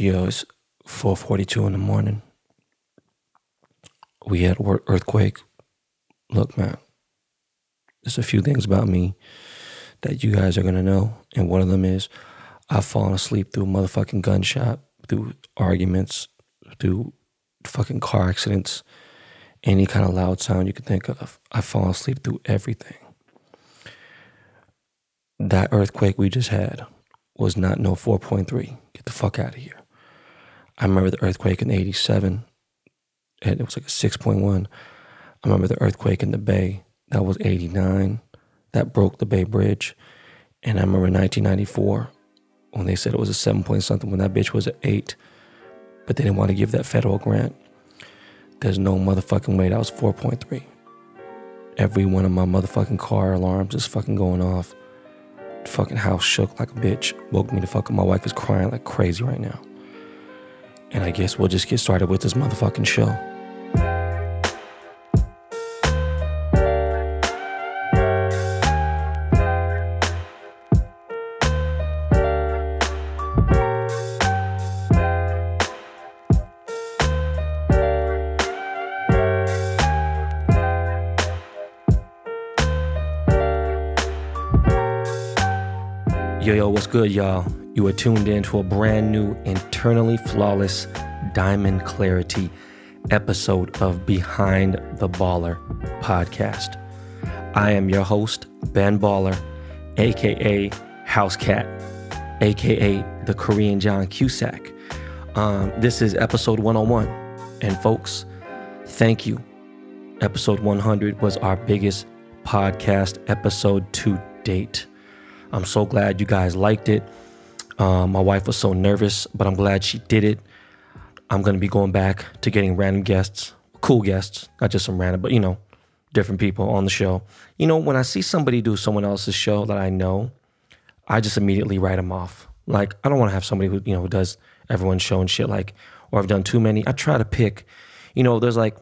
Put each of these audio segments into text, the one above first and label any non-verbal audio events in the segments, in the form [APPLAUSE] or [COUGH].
Yo, it's 4:42 in the morning. We had earthquake. Look, man, there's a few things about me that you guys are gonna know, and one of them is I've fallen asleep through a motherfucking gunshot, through arguments, through fucking car accidents, any kind of loud sound you can think of. I've fallen asleep through everything. That earthquake we just had was not no 4.3. Get the fuck out of here. I remember the earthquake in 87, and it was like a 6.1. I remember the earthquake in the Bay, that was 89. That broke the Bay Bridge. And I remember 1994 when they said it was a 7 point something, when that bitch was an 8, but they didn't want to give that federal grant. There's no motherfucking way that was 4.3. Every one of my motherfucking car alarms is fucking going off. The fucking house shook like a bitch. Woke me to fuck up. My wife is crying like crazy right now. And I guess we'll just get started with this motherfucking show. Yo, yo, what's good, y'all? You are tuned in to a brand new, internally flawless diamond clarity episode of Behind the Baller podcast. I am your host, Ben Baller, aka House Cat, aka the Korean John Cusack. Um, this is episode 101. And folks, thank you. Episode 100 was our biggest podcast episode to date. I'm so glad you guys liked it. Um, my wife was so nervous, but I'm glad she did it. I'm to be going back to getting random guests, cool guests, not just some random, but you know, different people on the show. You know, when I see somebody do someone else's show that I know, I just immediately write them off. Like, I don't want to have somebody who, you know, who does everyone's show and shit like, or I've done too many. I try to pick, you know, there's like,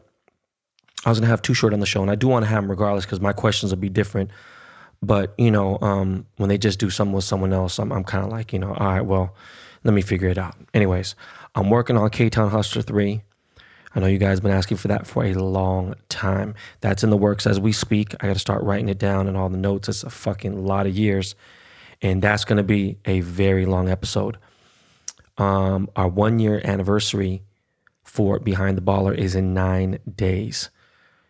I was to have Too Short on the show, and I do want to have them regardless because my questions will be different. But you know, um, when they just do something with someone else, I'm, I'm kind of like, you know, all right, well, let me figure it out. Anyways, I'm working on K Town Hustler three. I know you guys have been asking for that for a long time. That's in the works as we speak. I got to start writing it down and all the notes. It's a fucking lot of years, and that's going to be a very long episode. Um, our one year anniversary for Behind the Baller is in nine days.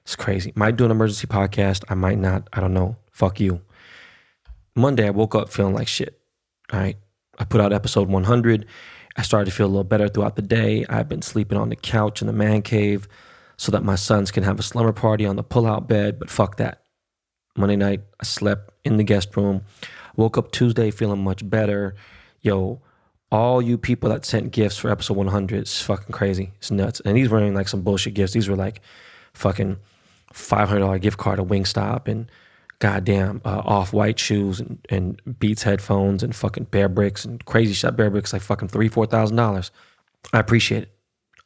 It's crazy. Might do an emergency podcast. I might not. I don't know. Fuck you. Monday, I woke up feeling like shit. All right. I put out episode 100. I started to feel a little better throughout the day. I've been sleeping on the couch in the man cave so that my sons can have a slumber party on the pull-out bed, but fuck that. Monday night, I slept in the guest room. Woke up Tuesday feeling much better. Yo, all you people that sent gifts for episode 100, it's fucking crazy. It's nuts. And these weren't like some bullshit gifts. These were like fucking $500 gift card to Wingstop and goddamn uh, off white shoes and, and Beats headphones and fucking Bear Bricks and crazy shit. Bear Bricks like fucking three, four thousand dollars. I appreciate it.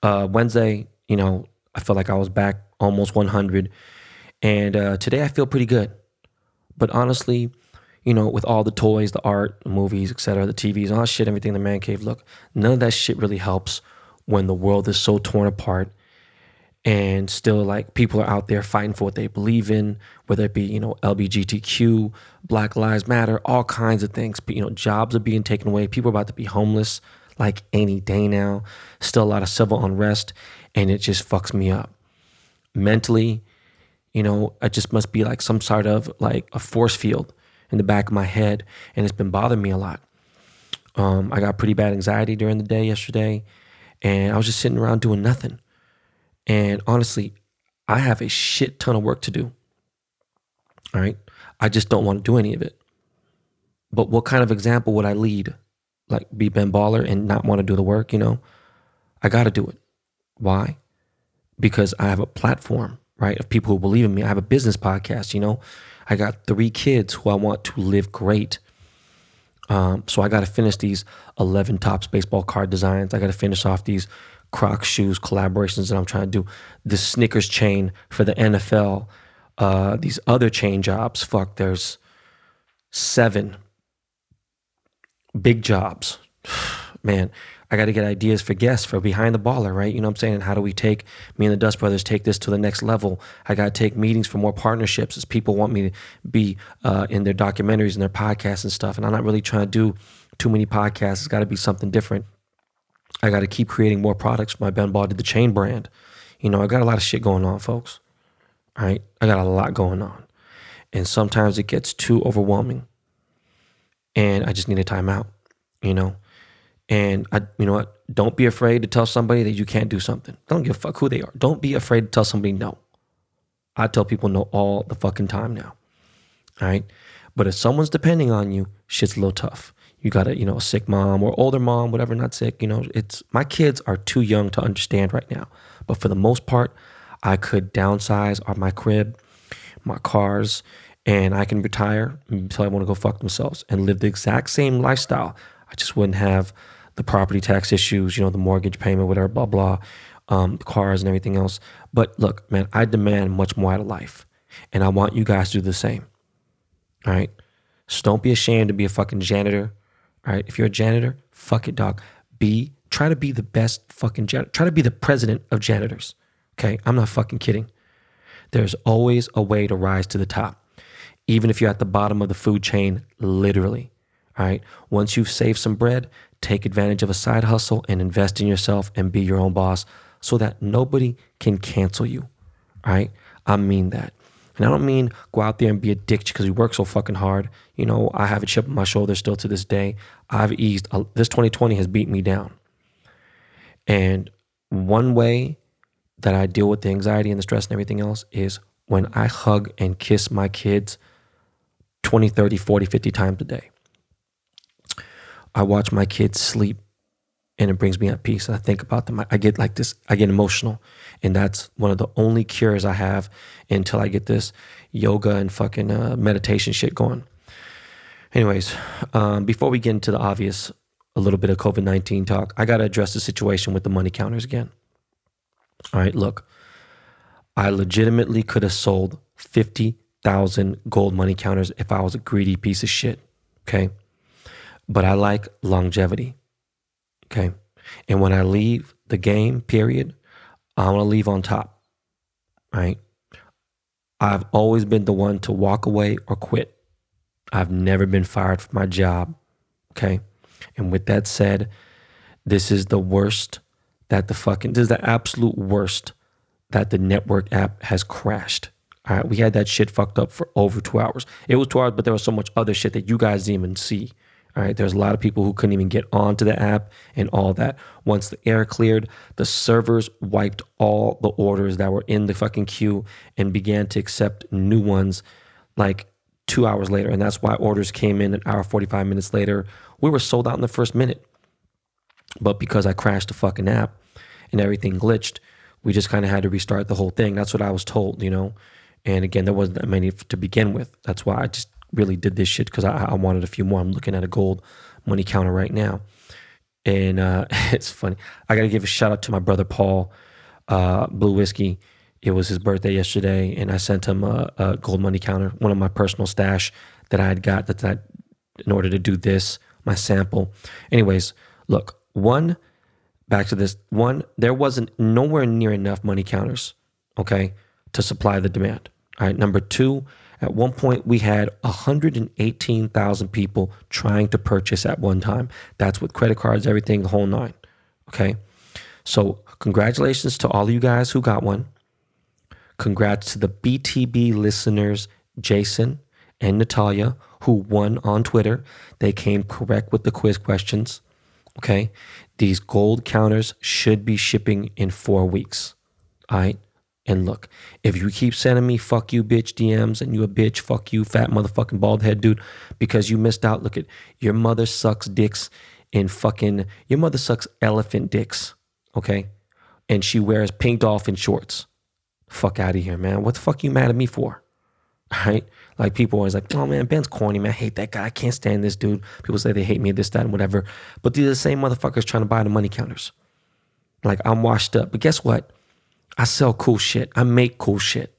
Uh, Wednesday, you know, I felt like I was back almost 100. And uh, today I feel pretty good. But honestly, you know, with all the toys, the art, the movies, etc., the TVs, all that shit, everything in the man cave, look, none of that shit really helps when the world is so torn apart and still like people are out there fighting for what they believe in whether it be you know lbgtq black lives matter all kinds of things. But you know jobs are being taken away. People are about to be homeless like any day now. Still a lot of civil unrest and it just fucks me up. Mentally you know i just must be like some sort of like a force field in the back of my head and it's been bothering me a lot. Um, i got pretty bad anxiety during the day yesterday and i was just sitting around doing nothing and honestly, I have a shit ton of work to do. All right. I just don't want to do any of it. But what kind of example would I lead? Like be Ben Baller and not want to do the work, you know? I got to do it. Why? Because I have a platform, right, of people who believe in me. I have a business podcast, you know? I got three kids who I want to live great. Um, so I got to finish these 11 Topps baseball card designs. I got to finish off these Crocs shoes collaborations that I'm trying to do, the Snickers chain for the NFL, uh, these other chain jobs. Fuck, there's seven big jobs. [SIGHS] man, I got to get ideas for guests for behind the baller, right? You know what I'm saying? How do we take me and the Dust Brothers take this to the next level? I got to take meetings for more partnerships as people want me to be uh, in their documentaries and their podcasts and stuff. And I'm not really trying to do too many podcasts. It's got to be something different. I got to keep creating more products my Ben Baller did the chain brand. You know, I got a lot of shit going on, folks. All right. I got a lot going on. And sometimes it gets too overwhelming. And I just need a timeout, you know? And I, you know what? Don't be afraid to tell somebody that you can't do something. Don't give a fuck who they are. Don't be afraid to tell somebody no. I tell people no all the fucking time now. All right. But if someone's depending on you, shit's a little tough. You got a, you know, a sick mom or older mom, whatever, not sick. You know, it's my kids are too young to understand right now. But for the most part, I could downsize on my crib, my cars, and I can retire until I want to go fuck themselves and live the exact same lifestyle. I just wouldn't have the property tax issues, you know, the mortgage payment, whatever, blah, blah, um, cars and everything else. But look, man, I demand much more out of life. And I want you guys to do the same. All right. So don't be ashamed to be a fucking janitor. All right. If you're a janitor, fuck it, dog. Be, try to be the best fucking janitor. Try to be the president of janitors. Okay. I'm not fucking kidding. There's always a way to rise to the top, even if you're at the bottom of the food chain, literally. All right. Once you've saved some bread, take advantage of a side hustle and invest in yourself and be your own boss so that nobody can cancel you. All right. I mean that. And I don't mean go out there and be a dick because you work so fucking hard. You know, I have a chip on my shoulder still to this day. I've eased, uh, this 2020 has beat me down. And one way that I deal with the anxiety and the stress and everything else is when I hug and kiss my kids 20, 30, 40, 50 times a day. I watch my kids sleep and it brings me at peace. And I think about them. I get like this, I get emotional. And that's one of the only cures I have until I get this yoga and fucking uh, meditation shit going. Anyways, um, before we get into the obvious, a little bit of COVID 19 talk, I got to address the situation with the money counters again. All right, look, I legitimately could have sold 50,000 gold money counters if I was a greedy piece of shit. Okay but I like longevity. Okay. And when I leave the game, period, I want to leave on top. Right. I've always been the one to walk away or quit. I've never been fired from my job. Okay. And with that said, this is the worst that the fucking, this is the absolute worst that the network app has crashed. All right. We had that shit fucked up for over two hours. It was two hours, but there was so much other shit that you guys didn't even see. All right, there's a lot of people who couldn't even get onto the app and all that. Once the air cleared, the servers wiped all the orders that were in the fucking queue and began to accept new ones like two hours later. And that's why orders came in an hour, 45 minutes later. We were sold out in the first minute. But because I crashed the fucking app and everything glitched, we just kind of had to restart the whole thing. That's what I was told, you know? And again, there wasn't that many to begin with. That's why I just really did this shit because I, I, wanted a few more. I'm looking at a gold money counter right now. And uh, [LAUGHS] it's funny. I got to give a shout out to my brother Paul, uh, Blue Whiskey. It was his birthday yesterday, and I sent him a, a, gold money counter, one of my personal stash that I had got that, that in order to do this, my sample. Anyways, look, one, back to this, one, there wasn't nowhere near enough money counters, okay, to supply the demand. All right. Number two, at one point, we had 118,000 people trying to purchase at one time. That's with credit cards, everything, the whole nine. Okay. So, congratulations to all of you guys who got one. Congrats to the BTB listeners, Jason and Natalia, who won on Twitter. They came correct with the quiz questions. Okay. These gold counters should be shipping in four weeks. All right. And look, if you keep sending me fuck you bitch DMs and you a bitch, fuck you fat motherfucking bald head dude, because you missed out. Look at your mother sucks dicks and fucking your mother sucks elephant dicks, okay? And she wears pink dolphin shorts. Fuck out of here, man. What the fuck you mad at me for? [LAUGHS] Right? Like people always like, oh man, Ben's corny, man. I hate that guy. I can't stand this dude. People say they hate me, this, that, and whatever. But these are the same motherfuckers trying to buy the money counters. Like I'm washed up. But guess what? I sell cool shit. I make cool shit.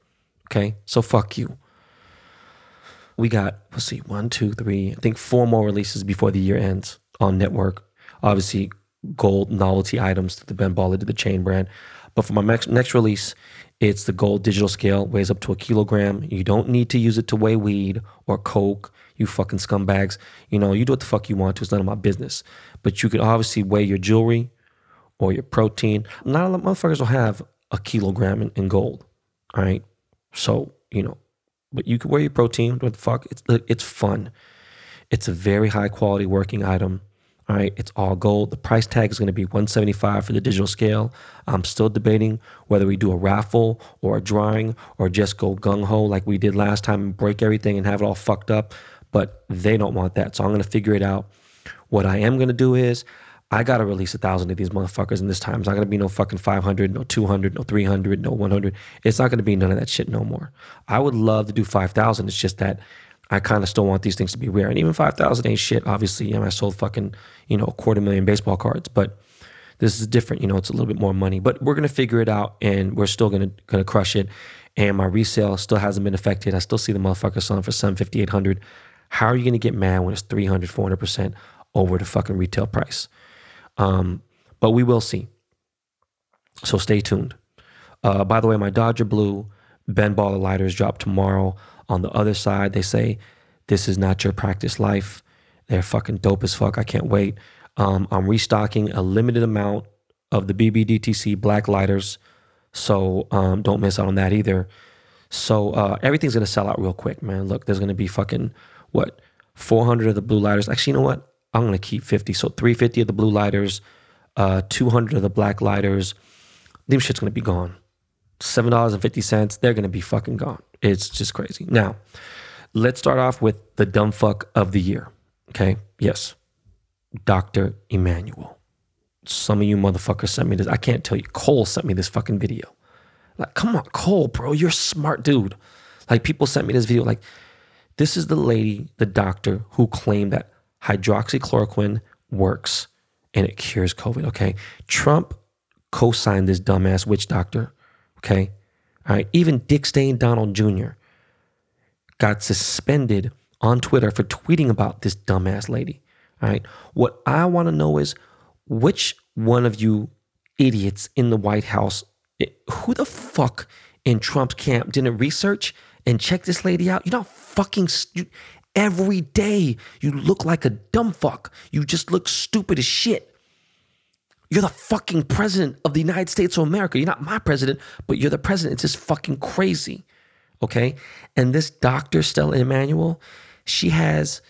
Okay. So fuck you. We got, let's see, one, two, three, I think four more releases before the year ends on network. obviously gold novelty items to the Ben Baller to the chain brand. But for my next, next release, it's the gold digital scale, weighs up to a kilogram. You don't need to use it to weigh weed or coke, you fucking scumbags. You know, you do what the fuck you want to. It's none of my business. But you can obviously weigh your jewelry or your protein. Not a lot of motherfuckers will have a kilogram in, in gold. All right. So, you know, but you can wear your protein. What the fuck? It's it's fun. It's a very high quality working item. All right, it's all gold. The price tag is going to be 175 for the digital scale. I'm still debating whether we do a raffle or a drawing or just go gung ho like we did last time and break everything and have it all fucked up. But they don't want that, so I'm going to figure it out. What I am going to do is I got to release a thousand of these motherfuckers, in this time it's not going to be no fucking 500, no 200, no 300, no 100. It's not going to be none of that shit no more. I would love to do 5,000. It's just that I kind of still want these things to be rare. And even 5,000 ain't shit. Obviously, you know, I sold fucking, you know, a quarter million baseball cards, but this is different. You know, it's a little bit more money, but we're going to figure it out and we're still going to, going to crush it. And my resale still hasn't been affected. I still see the motherfucker selling for 750, 800. How are you going to get mad when it's 300, 400% over the fucking retail price? Um, but we will see. So stay tuned. Uh, by the way, my Dodger Blue Ben Baller lighters drop tomorrow. On the other side, they say, This is not your practice life. They're fucking dope as fuck. I can't wait. Um, I'm restocking a limited amount of the BBDTC black lighters. So um, don't miss out on that either. So uh, everything's gonna sell out real quick, man. Look, there's gonna be fucking what 400 of the blue lighters. Actually, you know what? I'm gonna keep 50. So 350 of the blue lighters, uh, 200 of the black lighters. Them shit's gonna be gone. Seven dollars and fifty cents. They're gonna be fucking gone. It's just crazy. Now, let's start off with the dumb fuck of the year. Okay. Yes. Dr. Immanuel. Some of you motherfuckers sent me this. I can't tell you. Cole sent me this fucking video. Like, come on, Cole, bro. You're smart dude. Like, people sent me this video. Like, this is the lady, the doctor, who claimed that hydroxychloroquine works and it cures COVID. Okay. Trump co signed this dumbass witch doctor. Okay. All right. Even Dick Stain Donald Jr. got suspended on Twitter for tweeting about this dumbass lady. All right. What I want to know is which one of you idiots in the White House, eh, who the fuck in Trump's camp didn't research and check this lady out? You're not fucking. You, every day you look like a dumb fuck. You just look stupid as shit. You're the fucking president of the United States of America. You're not my president, but you're the president. It's just fucking crazy. Okay. And this Dr. Stella Immanuel, she has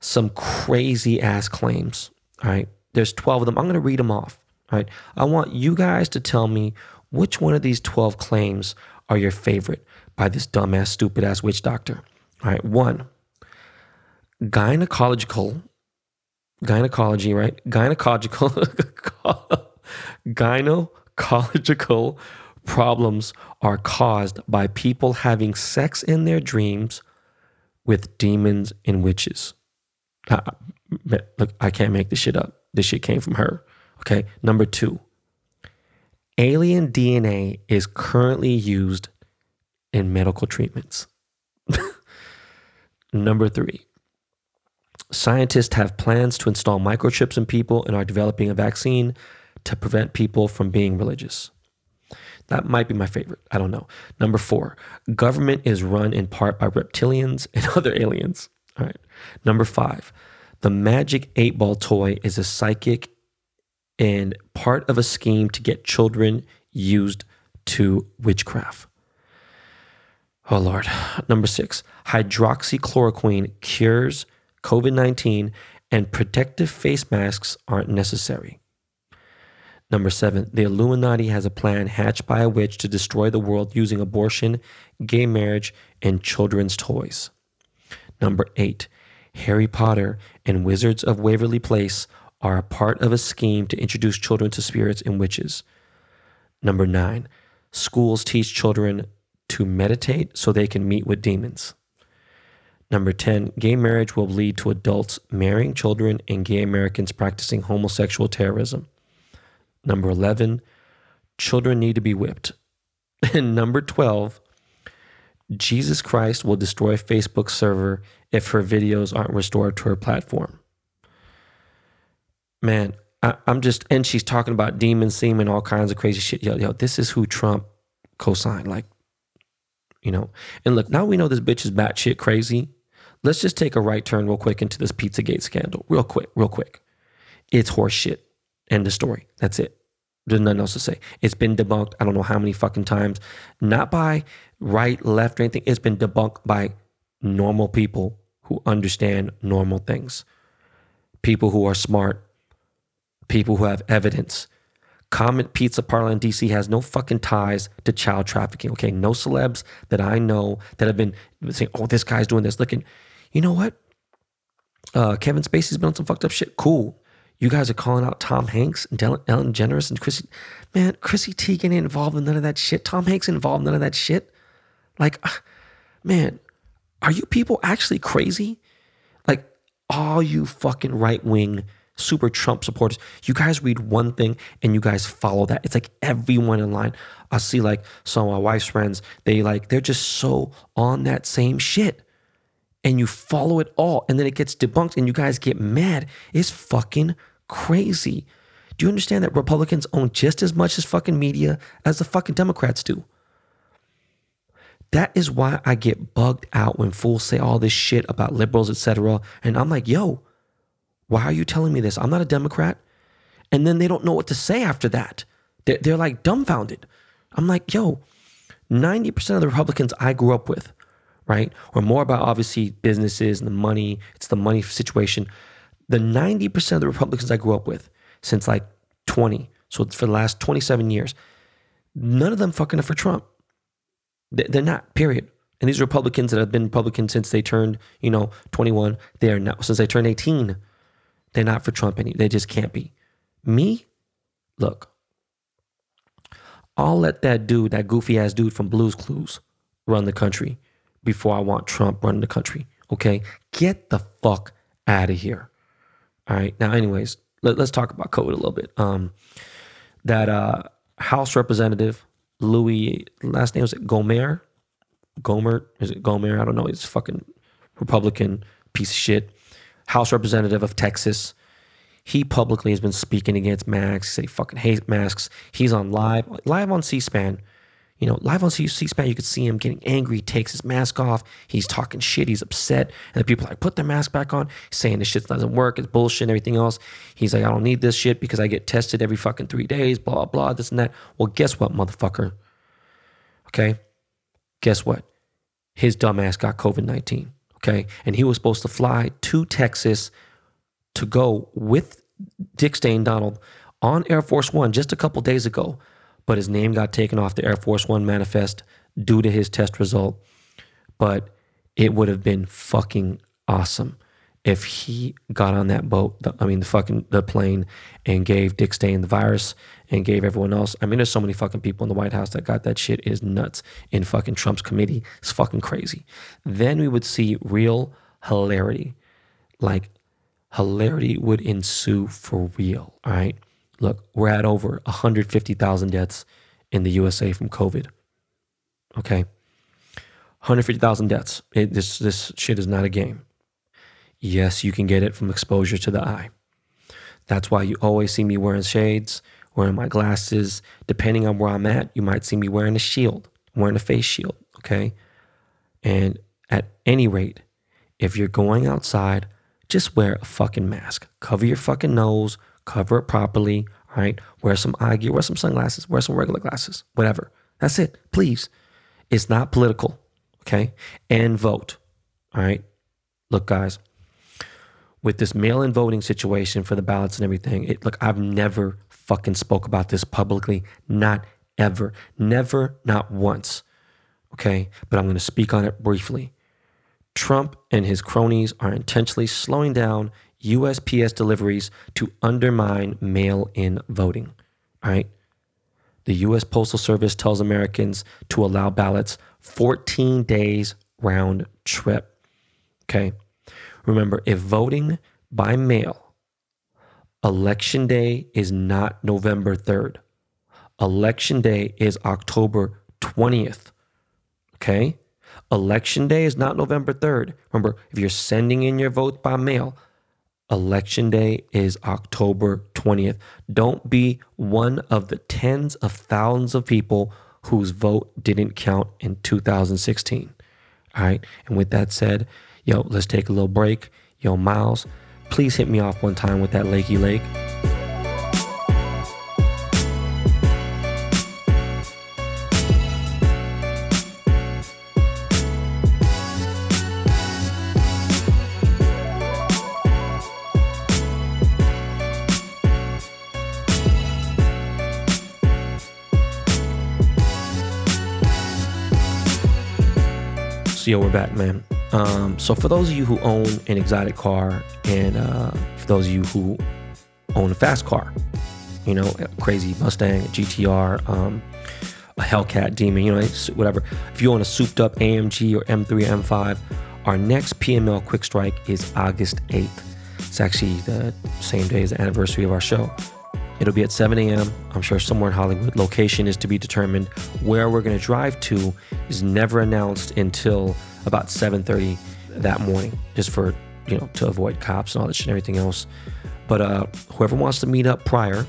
some crazy ass claims. All right. There's 12 of them. I'm going to read them off. All right. I want you guys to tell me which one of these 12 claims are your favorite by this dumbass, stupid ass witch doctor. All right. One, gynecological gynecology, right? Gynecological, [LAUGHS] gynecological problems are caused by people having sex in their dreams with demons and witches. Uh, look, I can't make this shit up. This shit came from her. Okay. Number two, alien DNA is currently used in medical treatments. [LAUGHS] Number three, Scientists have plans to install microchips in people and are developing a vaccine to prevent people from being religious. That might be my favorite. I don't know. Number four, government is run in part by reptilians and [LAUGHS] other aliens. All right. Number five, the magic eight ball toy is a psychic and part of a scheme to get children used to witchcraft. Oh, Lord. Number six, hydroxychloroquine cures COVID 19, and protective face masks aren't necessary. Number seven, the Illuminati has a plan hatched by a witch to destroy the world using abortion, gay marriage, and children's toys. Number eight, Harry Potter and Wizards of Waverly Place are a part of a scheme to introduce children to spirits and witches. Number nine, schools teach children to meditate so they can meet with demons. Number 10, gay marriage will lead to adults marrying children and gay Americans practicing homosexual terrorism. Number 11, children need to be whipped. [LAUGHS] And number 12, Jesus Christ will destroy Facebook's server if her videos aren't restored to her platform. Man, I, am just, and she's talking about demon semen, all kinds of crazy shit. Yo, yo, this is who Trump co-signed. Like, you know, and look, now we know this bitch is batshit crazy. Let's just take a right turn real quick into this Pizzagate scandal. Real quick, real quick. It's horseshit. End of story. That's it. There's nothing else to say. It's been debunked. I don't know how many fucking times. Not by right, left, or anything. It's been debunked by normal people who understand normal things. People who are smart. People who have evidence. Comet Pizza Parlor in DC has no fucking ties to child trafficking. Okay, no celebs that I know that have been saying, "Oh, this guy's doing this." Looking, you know what? Uh, Kevin Spacey's been on some fucked up shit. Cool. You guys are calling out Tom Hanks and Ellen DeGeneres and Chrissy. Man, Chrissy Teigen ain't involved in none of that shit. Tom Hanks involved in none of that shit. Like, man, are you people actually crazy? Like, all you fucking right wing super Trump supporters, you guys read one thing and you guys follow that. It's like everyone in line. I see like some of my wife's friends, they like, they're just so on that same shit. And you follow it all and then it gets debunked and you guys get mad. It's fucking crazy. Do you understand that Republicans own just as much as fucking media as the fucking Democrats do? That is why I get bugged out when fools say all this shit about liberals, etc. And I'm like, yo, why are you telling me this? I'm not a Democrat. And then they don't know what to say after that. They're, they're like dumbfounded. I'm like, yo, 90% of the Republicans I grew up with, right, Or more about obviously businesses and the money. It's the money situation. The 90% of the Republicans I grew up with since like 20, so for the last 27 years, none of them fucking are for Trump. They're not, period. And these Republicans that have been Republicans since they turned, you know, 21, they are now, since they turned 18, they're not for Trump any. They just can't be. Me, look, I'll let that dude, that goofy ass dude from Blues Clues, run the country before I want Trump running the country. Okay, get the fuck out of here. All right. Now, anyways, let, us talk about COVID a little bit. Um, that uh, House Representative Louis, last name is it Gomer? Gomer? Is it Gomer? I don't know. He's fucking Republican piece of shit. House Representative of Texas. He publicly has been speaking against masks. He fucking hates masks. He's on live, live on C-SPAN. You know, live on C-SPAN, you could see him getting angry. He takes his mask off. He's talking shit. He's upset. And the people are like, put their mask back on. He's saying this shit doesn't work. It's bullshit and everything else. He's like, I don't need this shit because I get tested every fucking three days, blah, blah, this and that. Well, guess what, motherfucker? Okay? Guess what? His dumbass got COVID 19. Okay. And he was supposed to fly to Texas to go with Dick Stain Donald on Air Force One just a couple days ago. But his name got taken off the Air Force One manifest due to his test result. But it would have been fucking awesome if he got on that boat, the, I mean, the fucking the plane, and gave Dick Stain the virus and gave everyone else. I mean, there's so many fucking people in the White House that got that shit is nuts in fucking Trump's committee. It's fucking crazy. Then we would see real hilarity. Like hilarity would ensue for real. All right. Look, we're at over 150,000 deaths in the USA from COVID. Okay. 150,000 deaths. It, this this shit is not a game. Yes, you can get it from exposure to the eye. That's why you always see me wearing shades, wearing my glasses. Depending on where I'm at, you might see me wearing a shield, wearing a face shield, okay? And at any rate, if you're going outside, just wear a fucking mask. Cover your fucking nose, cover it properly, all right? Wear some eye gear, wear some sunglasses, wear some regular glasses, whatever. That's it, please. It's not political, okay? And vote, all right? Look, guys, with this mail-in voting situation for the ballots and everything. It, look, I've never fucking spoke about this publicly, not ever, never, not once. Okay, but I'm going to speak on it briefly. Trump and his cronies are intentionally slowing down USPS deliveries to undermine mail-in voting. All right. The US Postal Service tells Americans to allow ballots 14 days round trip. Okay. Remember, if voting by mail, election day is not November 3rd. Election day is October 20th. Okay? Election day is not November 3rd. Remember, if you're sending in your vote by mail, Election day is October 20th. Don't be one of the tens of thousands of people whose vote didn't count in 2016. All right. And with that said, yo, let's take a little break. Yo, Miles, please hit me off one time with that Lakey Lake. Yo, we're back, man. Um, so, for those of you who own an exotic car, and uh, for those of you who own a fast car, you know, crazy Mustang, GTR, um, a Hellcat Demon, you know, whatever. If you own a souped up AMG or M3 M5, our next PML Quick Strike is August 8th. It's actually the same day as the anniversary of our show. It'll be at 7 a.m. I'm sure somewhere in Hollywood. Location is to be determined. Where we're going to drive to is never announced until about 7:30 that morning, just for you know to avoid cops and all that shit and everything else. But uh, whoever wants to meet up prior,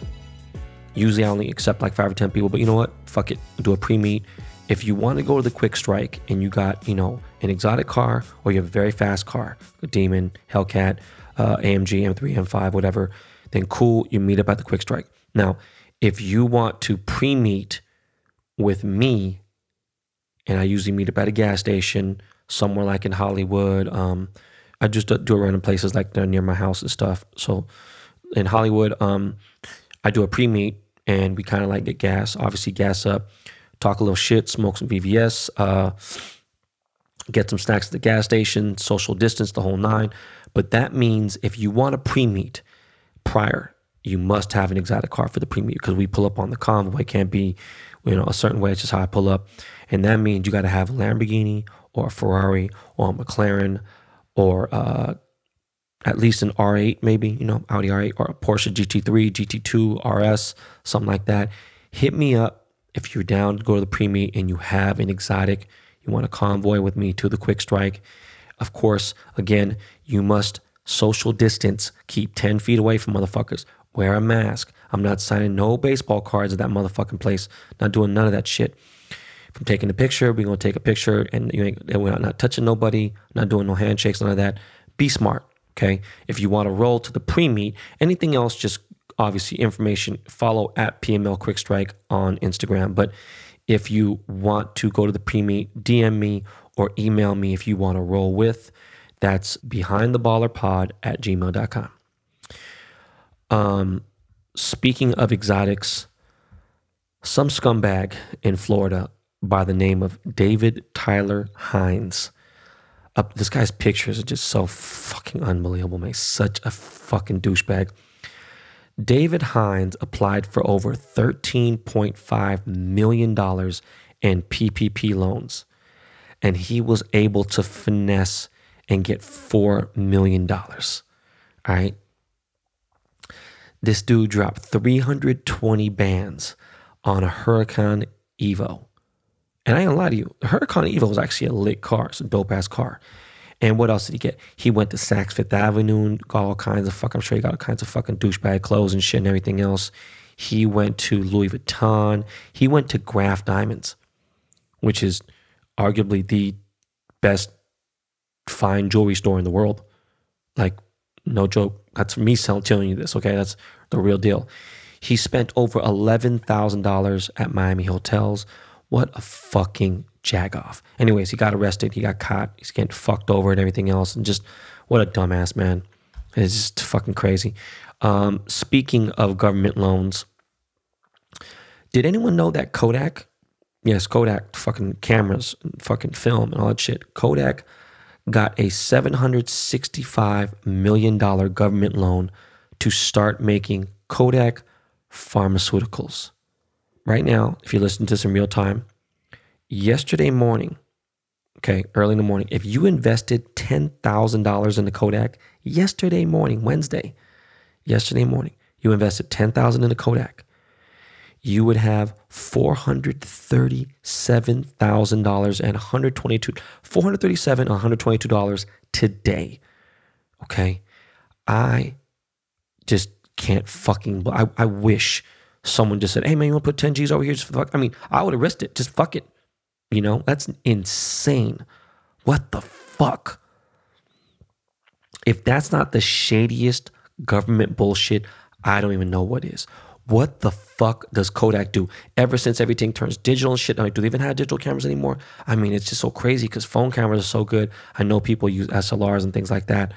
usually I only accept like five or ten people. But you know what? Fuck it, do a pre-meet. If you want to go to the quick strike and you got you know an exotic car or you have a very fast car, a Demon, Hellcat, uh, AMG, M3, M5, whatever then cool, you meet up at the Quick Strike. Now, if you want to pre meet with me, and I usually meet up at a gas station somewhere like in Hollywood, um, I just do it random places like near my house and stuff. So in Hollywood, um, I do a pre meet and we kind of like get gas, obviously, gas up, talk a little shit, smoke some VVS, uh, get some snacks at the gas station, social distance, the whole nine. But that means if you want to pre meet, prior. You must have an exotic car for the premium because we pull up on the convoy. It can't be, you know, a certain way. It's just how I pull up, and that means you got to have a Lamborghini or a Ferrari or a McLaren or uh, at least an R8, maybe you know, Audi R8 or a Porsche GT3, GT2, RS, something like that. Hit me up if you're down to go to the pre and you have an exotic. You want a convoy with me to the quick strike. Of course, again, you must social distance, keep 10 feet away from motherfuckers, wear a mask. I'm not signing no baseball cards at that motherfucking place, not doing none of that shit. If I'm taking a picture, we're gonna take a picture and you ain't, we're not, not touching nobody, not doing no handshakes, none of that. Be smart, okay? If you wanna roll to the pre meet, anything else, just obviously information, follow at PML Quick Strike on Instagram. But if you want to go to the pre meet, DM me or email me if you wanna roll with. That's behind the baller pod at gmail.com. Um, speaking of exotics, some scumbag in Florida by the name of David Tyler Hines. Uh, this guy's pictures are just so fucking unbelievable, man. Such a fucking douchebag. David Hines applied for over $13.5 million in PPP loans, and he was able to finesse and get $4 million. All right. This dude dropped 320 bands on a Huracan Evo. And I ain't gonna lie to you, the Huracan Evo was actually a lit car. It's a dope ass car. And what else did he get? He went to Saks Fifth Avenue and got all kinds of fuck. I'm sure he got all kinds of fucking douchebag clothes and shit and everything else. He went to Louis Vuitton. He went to Graff Diamonds, which is arguably the best fine jewelry store in the world. Like, no joke. That's me telling you this, okay? That's the real deal. He spent over $11,000 at Miami hotels. What a fucking jagoff. Anyways, he got arrested. He got caught. He's getting fucked over and everything else. And just what a dumbass, man. It's just fucking crazy. Um, speaking of government loans, did anyone know that Kodak, yes, Kodak fucking cameras, fucking film and all that shit, Kodak got a $765 million government loan to start making Kodak pharmaceuticals. Right now, if you listen to this in real time, yesterday morning, okay, early in the morning, if you invested $10,000 in the Kodak yesterday morning, Wednesday, yesterday morning, you invested 10,000 in the Kodak you would have $437,000 and 122 437 $122 today. Okay? I just can't fucking. I, I wish someone just said, "Hey man, you want to put 10 G's over here?" Just fuck. I mean, I would have risked it. Just fuck it. You know, that's insane. What the fuck? If that's not the shadiest government bullshit, I don't even know what is. What the fuck does Kodak do? Ever since everything turns digital and shit, like, do they even have digital cameras anymore? I mean, it's just so crazy because phone cameras are so good. I know people use SLRs and things like that.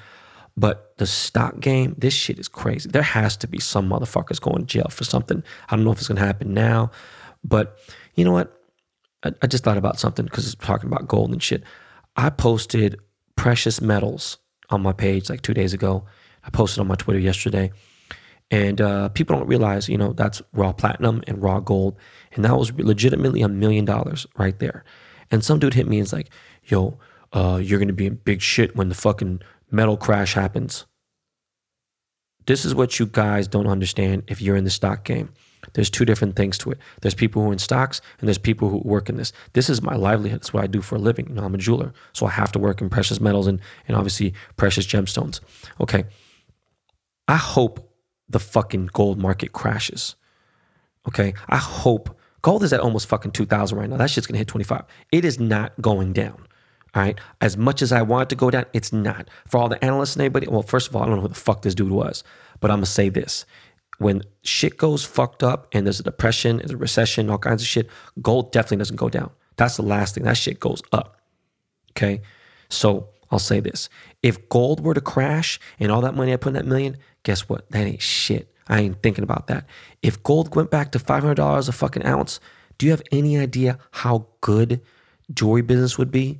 But the stock game, this shit is crazy. There has to be some motherfuckers going to jail for something. I don't know if it's going to happen now, but you know what? I, I just thought about something because it's talking about gold and shit. I posted precious metals on my page like two days ago. I posted on my Twitter yesterday. And uh, people don't realize, you know, that's raw platinum and raw gold. And that was legitimately a million dollars right there. And some dude hit me and like, yo, uh, you're going to be in big shit when the fucking metal crash happens. This is what you guys don't understand if you're in the stock game. There's two different things to it. There's people who are in stocks and there's people who work in this. This is my livelihood. It's what I do for a living. You know, I'm a jeweler. So I have to work in precious metals and, and obviously precious gemstones. Okay. I hope the fucking gold market crashes. Okay. I hope gold is at almost fucking 2000 right now. That shit's gonna hit 25. It is not going down. All right. As much as I want it to go down, it's not. For all the analysts and everybody, well, first of all, I don't know who the fuck this dude was, but I'm gonna say this. When shit goes fucked up and there's a depression, there's a recession, all kinds of shit, gold definitely doesn't go down. That's the last thing. That shit goes up. Okay. So I'll say this. If gold were to crash and all that money I put in that million, guess what? That ain't shit. I ain't thinking about that. If gold went back to $500 a fucking ounce, do you have any idea how good jewelry business would be?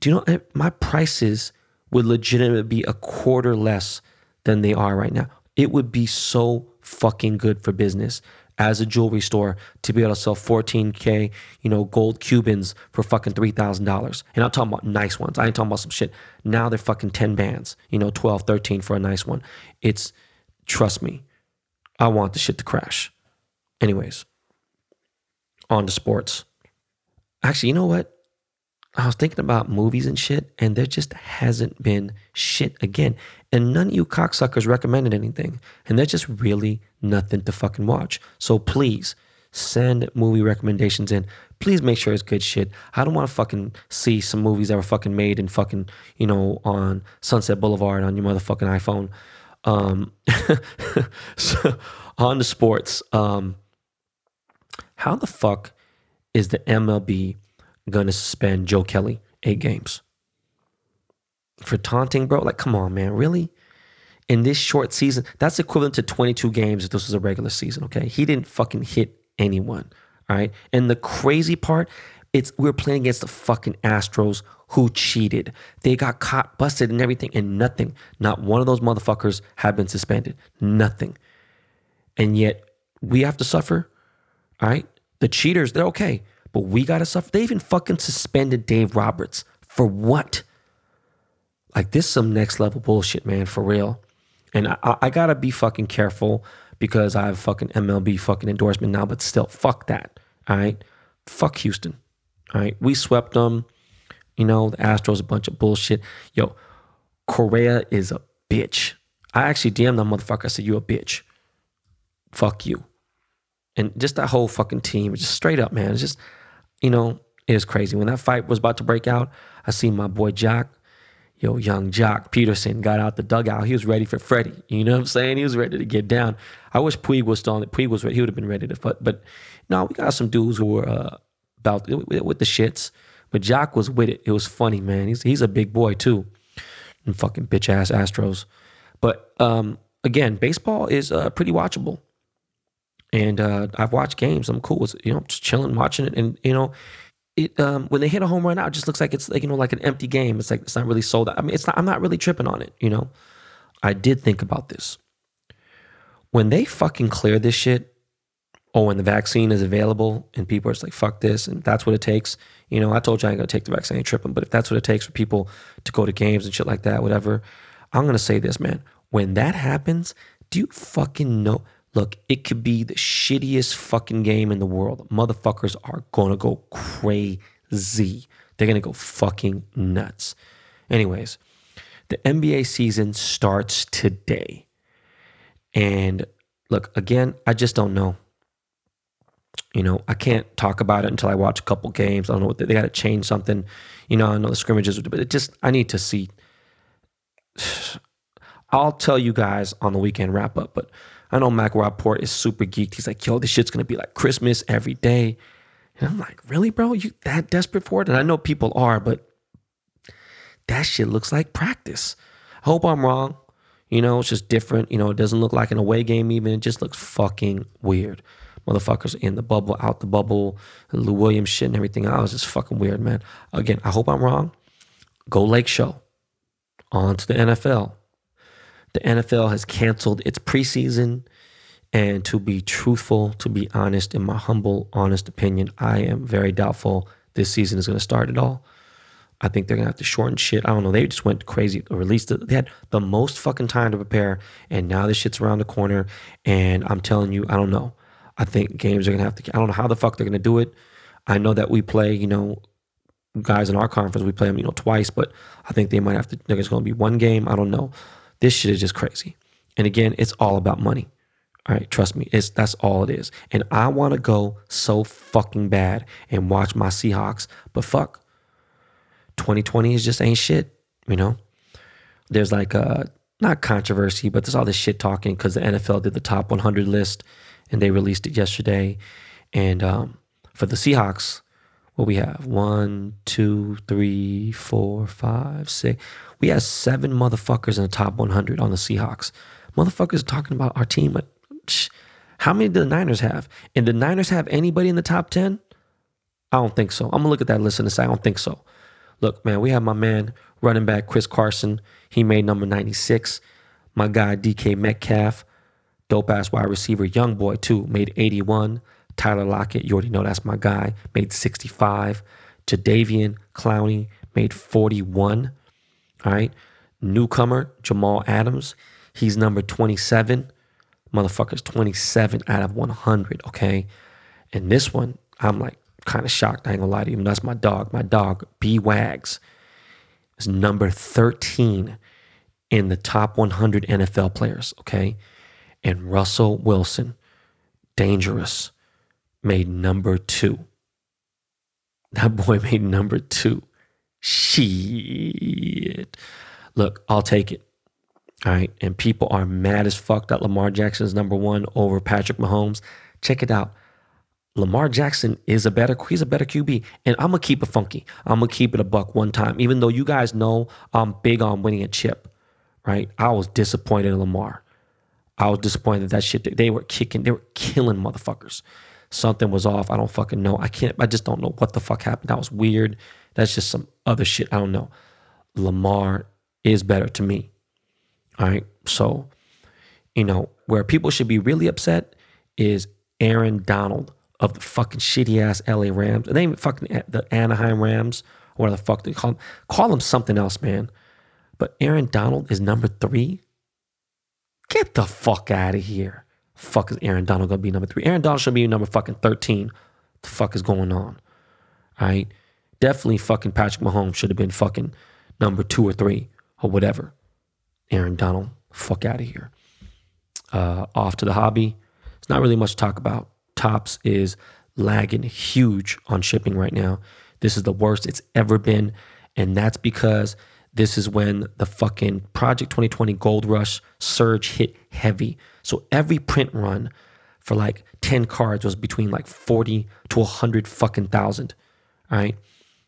Do you know eh, my prices would legitimately be a quarter less than they are right now? It would be so fucking good for business as a jewelry store to be able to sell 14k, you know, gold Cubans for fucking three thousand dollars. And I'm talking about nice ones. I ain't talking about some shit. Now they're fucking 10 bands, you know, 12, 13 for a nice one. It's trust me, I want the shit to crash. Anyways, on to sports. Actually, you know what? I was thinking about movies and shit, and there just hasn't been shit again. And none of you cocksuckers recommended anything. And there's just really nothing to fucking watch. So please send movie recommendations in. Please make sure it's good shit. I don't want to fucking see some movies that were fucking made in fucking, you know, on Sunset Boulevard on your motherfucking iPhone. Um, [LAUGHS] so on the sports, um, how the fuck is the MLB going to suspend Joe Kelly eight games for taunting, bro. Like, come on, man, really? In this short season, that's equivalent to 22 games if this was a regular season. Okay, he didn't fucking hit anyone. All right, and the crazy part, it's we're playing against the fucking Astros who cheated. They got caught, busted, and everything, and nothing. Not one of those motherfuckers have been suspended. Nothing. And yet we have to suffer. All right, the cheaters, they're okay but we gotta suffer. They even fucking suspended Dave Roberts for what? Like this, some next level bullshit, man, for real. And I, I gotta be fucking careful because I have fucking MLB fucking endorsement now, but still, fuck that. All right, fuck Houston. All right, we swept them. You know, the Astros a bunch of bullshit. Yo, Correa is a bitch. I actually DM'd that motherfucker. I said, "You a bitch. Fuck you." And just that whole fucking team, just straight up, man. It's just you know, it was crazy. When that fight was about to break out, I seen my boy Joc, yo, young Joc Pederson got out the dugout. He was ready for Freddie. You know what I'm saying? He was ready to get down. I wish Puig was still on it. Puig was ready. He would have been ready to fight. But no, we got some dudes who were uh, about with the shits. But Joc was with it. It was funny, man. He's he's a big boy too. And fucking bitch ass Astros. But um, again, baseball is uh, pretty watchable and uh, I've watched games. I'm cool you know just chilling, watching it, and you know, it um, when they hit a home run out, it just looks like it's like you know like an empty game. It's like it's not really sold out. I mean, it's not. I'm not really tripping on it. You know, I did think about this when they fucking clear this shit. Oh, when the vaccine is available and people are just like fuck this and that's what it takes. You know, I told you I ain't gonna take the vaccine, I ain't tripping. But if that's what it takes for people to go to games and shit like that, whatever, I'm gonna say this, man. When that happens, do you fucking know? Look, it could be the shittiest fucking game in the world. Motherfuckers are gonna go crazy. They're gonna go fucking nuts. Anyways, The NBA season starts today. And look, again, I just don't know. You know, I can't talk about it until I watch a couple games. I don't know what they, they got to change something. You know, I know the scrimmages, but it just I need to see. [SIGHS] I'll tell you guys on the weekend wrap up, but I know Mac Rapport is super geeked. He's like, yo, this shit's gonna be like Christmas every day. And I'm like, really, bro? You that desperate for it? And I know people are, but that shit looks like practice. I hope I'm wrong. You know, it's just different. You know, it doesn't look like an away game even. It just looks fucking weird. Motherfuckers in the bubble, out the bubble, Lou Williams shit and everything. I was just fucking weird, man. Again, I hope I'm wrong. Go Lake Show. On to the NFL. The NFL has canceled its preseason. And to be truthful, to be honest, in my humble, honest opinion, I am very doubtful this season is going to start at all. I think they're gonna have to shorten shit. I don't know. They just went crazy. Or at least they had the most fucking time to prepare, and now this shit's around the corner. And I'm telling you, I don't know. I think games are gonna have to. I don't know how the fuck they're gonna do it. I know that we play, you know, guys in our conference, we play them, you know, twice, but I think they might have to. There's gonna be one game. I don't know. This shit is just crazy. And again, it's all about money. All right, trust me, it's that's all it is. And I want to go so fucking bad and watch my Seahawks, but fuck, 2020 is just ain't shit, you know? There's like a, not controversy, but there's all this shit talking because the NFL did the top 100 list and they released it yesterday. And um, for the Seahawks, what we have one, two, three, four, five, six. We have seven motherfuckers in the top 100 on the Seahawks. Motherfuckers talking about our team. How many do the Niners have? And the Niners have anybody in the top 10? I don't think so. I'm gonna look at that list and say I don't think so. Look, man, we have my man running back Chris Carson. He made number 96. My guy DK Metcalf, dope ass wide receiver, young boy too, made 81. Tyler Lockett, you already know that's my guy, made 65. Jadeveon Clowney made 41. All right. Newcomer, Jamal Adams, he's number 27. Motherfucker's 27 out of 100. Okay. And this one, I'm like, kind of shocked. I ain't gonna lie to you. That's my dog. My dog, B Wags, is number 13 in the top 100 NFL players. Okay. And Russell Wilson, dangerous, made number two. That boy [LAUGHS] made number two. Shit. Look, I'll take it. All right. And people are mad as fuck that Lamar Jackson is number one over Patrick Mahomes. Check it out. Lamar Jackson is a better he's a better QB, and I'm gonna keep it funky. I'm gonna keep it a buck one time, even though you guys know I'm big on winning a chip. Right? I was disappointed in Lamar. I was disappointed that, that shit they were kicking, they were killing motherfuckers. Something was off. I don't fucking know. I can't. I just don't know what the fuck happened. That was weird. That's just some other shit. I don't know. Lamar is better to me. All right. So, you know, where people should be really upset is Aaron Donald of the fucking shitty ass LA Rams. And they even fucking the Anaheim Rams, or whatever the fuck they call them. Call them something else, man. But Aaron Donald is number three. Get the fuck out of here. Fuck is Aaron Donald gonna be number three? Aaron Donald should be number fucking 13. What the fuck is going on? All right. Definitely fucking Patrick Mahomes should have been fucking number two or three or whatever. Aaron Donald, fuck out of here. Uh, off to the hobby. It's not really much to talk about. Topps is lagging huge on shipping right now. This is the worst it's ever been. And that's because this is when the fucking Project 2020 Gold Rush surge hit heavy. So every print run for like 10 cards was between like 40 to 100 fucking thousand. Right.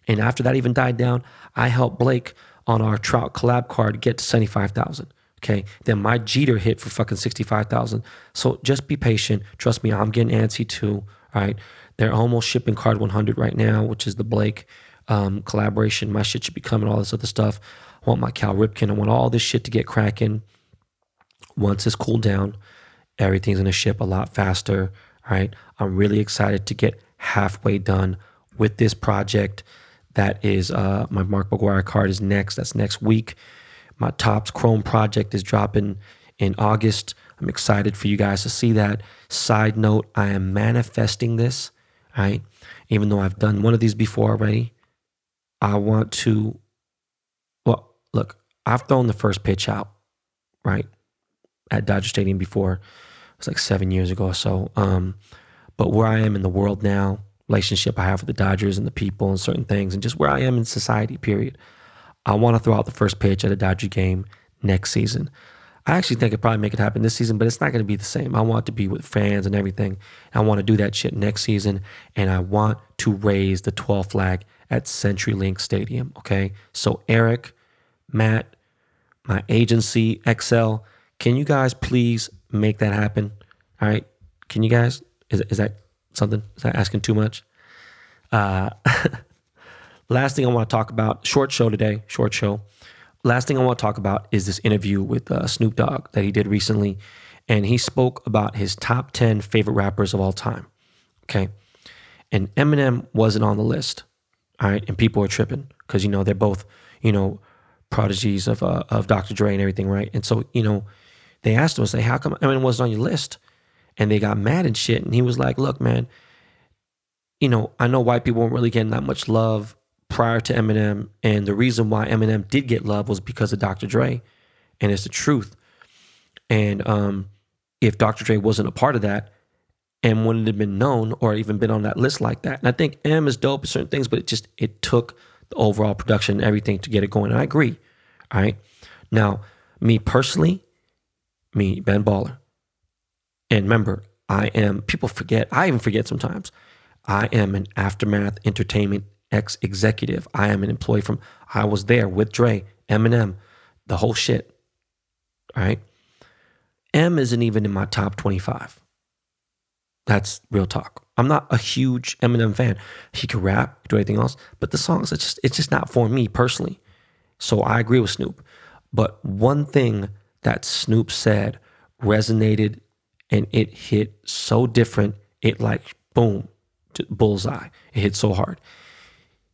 And after that even died down, I helped Blake on our Trout collab card get to 75,000. Okay. Then my Jeter hit for fucking 65,000. So just be patient. Trust me, I'm getting antsy too. All right. They're almost shipping card 100 right now, which is the Blake um, collaboration. My shit should be coming, all this other stuff. I want my Cal Ripken. I want all this shit to get cracking. Once it's cooled down, everything's to ship a lot faster. All right. I'm really excited to get halfway done with this project. That is uh, my Mark McGwire card is next. That's next week. My Topps Chrome project is dropping in August. I'm excited for you guys to see that. Side note, I am manifesting this, right? Even though I've done one of these before already, I want to, well, look, I've thrown the first pitch out, right, at Dodger Stadium before. It was like seven years ago or so. Um, but where I am in the world now, relationship I have with the Dodgers and the people and certain things, and just where I am in society, period. I want to throw out the first pitch at a Dodger game next season. I actually think it probably make it happen this season, but it's not going to be the same. I want to be with fans and everything. I want to do that shit next season, and I want to raise the 12 flag at CenturyLink Stadium. Okay, so Eric, Matt, my agency XL, can you guys please make that happen? All right, can you guys? Is is that something? Is that asking too much? Uh, [LAUGHS] last thing I want to talk about. Short show today. Short show last thing I want to talk about is this interview with uh, Snoop Dogg that he did recently. And he spoke about his top 10 favorite rappers of all time. Okay. And Eminem wasn't on the list. Right. And people are tripping because, you know, they're both, you know, prodigies of, uh, of Dr. Dre and everything. Right. And so, you know, they asked him, say, how come Eminem wasn't on your list? And they got mad and shit. And he was like, look, man, you know, I know white people weren't really getting that much love prior to Eminem. And the reason why Eminem did get love was because of Dr. Dre. And it's the truth. And um, if Dr. Dre wasn't a part of that, M wouldn't have been known or even been on that list like that. And I think M is dope at certain things, but it just it took the overall production and everything to get it going. And I agree. All right. Now, me personally, me, Ben Baller. And remember, I am, people forget, I even forget sometimes. I am an aftermath entertainment ex executive. I am an employee from, I was there with Dre, Eminem, the whole shit. All right. M isn't even in my top 25. That's real talk. I'm not a huge Eminem fan. He can rap, do anything else, but the songs, it's just, it's just not for me personally. So I agree with Snoop. But one thing that Snoop said resonated and it hit so different, it like boom, bullseye. It hit so hard.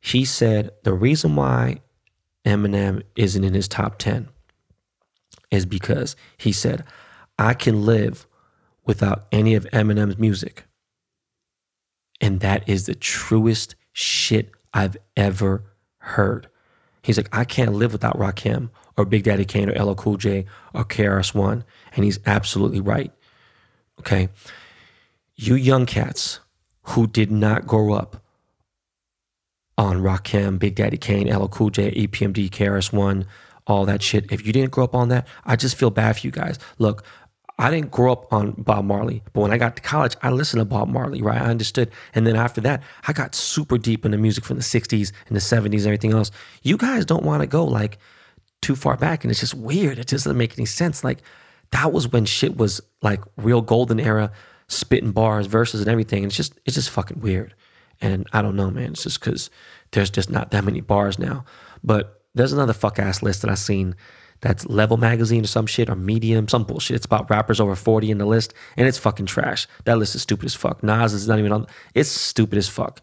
He said the reason why Eminem isn't in his top 10 is because he said, I can live without any of Eminem's music. And that is the truest shit I've ever heard. He's like, I can't live without Rakim or Big Daddy Kane or LL Cool J or KRS-One. And he's absolutely right. Okay. You young cats who did not grow up on Rakim, Big Daddy Kane, LL Cool J, EPMD, KRS-One, all that shit. If you didn't grow up on that, I just feel bad for you guys. Look, I didn't grow up on Bob Marley, but when I got to college, I listened to Bob Marley, right? I understood. And then after that, I got super deep into music from the 60s and the 70s and everything else. You guys don't want to go like too far back. And it's just weird. It just doesn't make any sense. Like that was when shit was like real golden era, spitting bars, verses and everything. And it's just, it's just fucking weird. And I don't know, man. It's just because there's just not that many bars now. But there's another fuck ass list that I seen that's Level Magazine or some shit or Medium, some bullshit. It's about rappers over 40 in the list, and it's fucking trash. That list is stupid as fuck. Nas is not even on. It's stupid as fuck.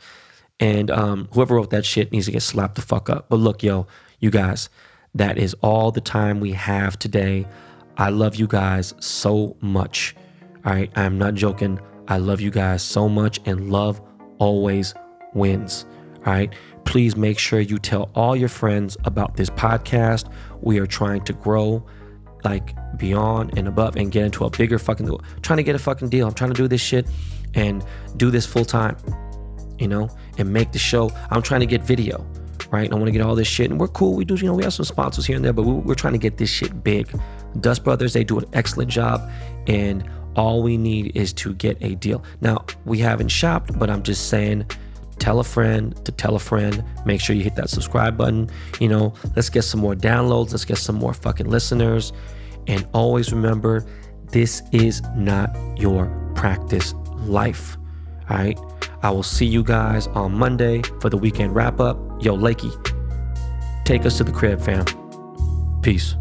And um, whoever wrote that shit needs to get slapped the fuck up. But look, yo, you guys, that is all the time we have today. I love you guys so much. All right, I'm not joking. I love you guys so much, and love always wins. All right. Please make sure you tell all your friends about this podcast. We are trying to grow like beyond and above and get into a bigger fucking deal. Trying to get a fucking deal. I'm trying to do this shit and do this full time, you know, and make the show. I'm trying to get video, right? I want to get all this shit. And we're cool. We do, you know, we have some sponsors here and there, but we're trying to get this shit big. Dust Brothers, they do an excellent job. And all we need is to get a deal. Now, we haven't shopped, but I'm just saying, tell a friend to tell a friend. Make sure you hit that subscribe button. You know, let's get some more downloads. Let's get some more fucking listeners. And always remember, this is not your practice life. All right. I will see you guys on Monday for the weekend wrap up. Yo, Lakey, take us to the crib, fam. Peace.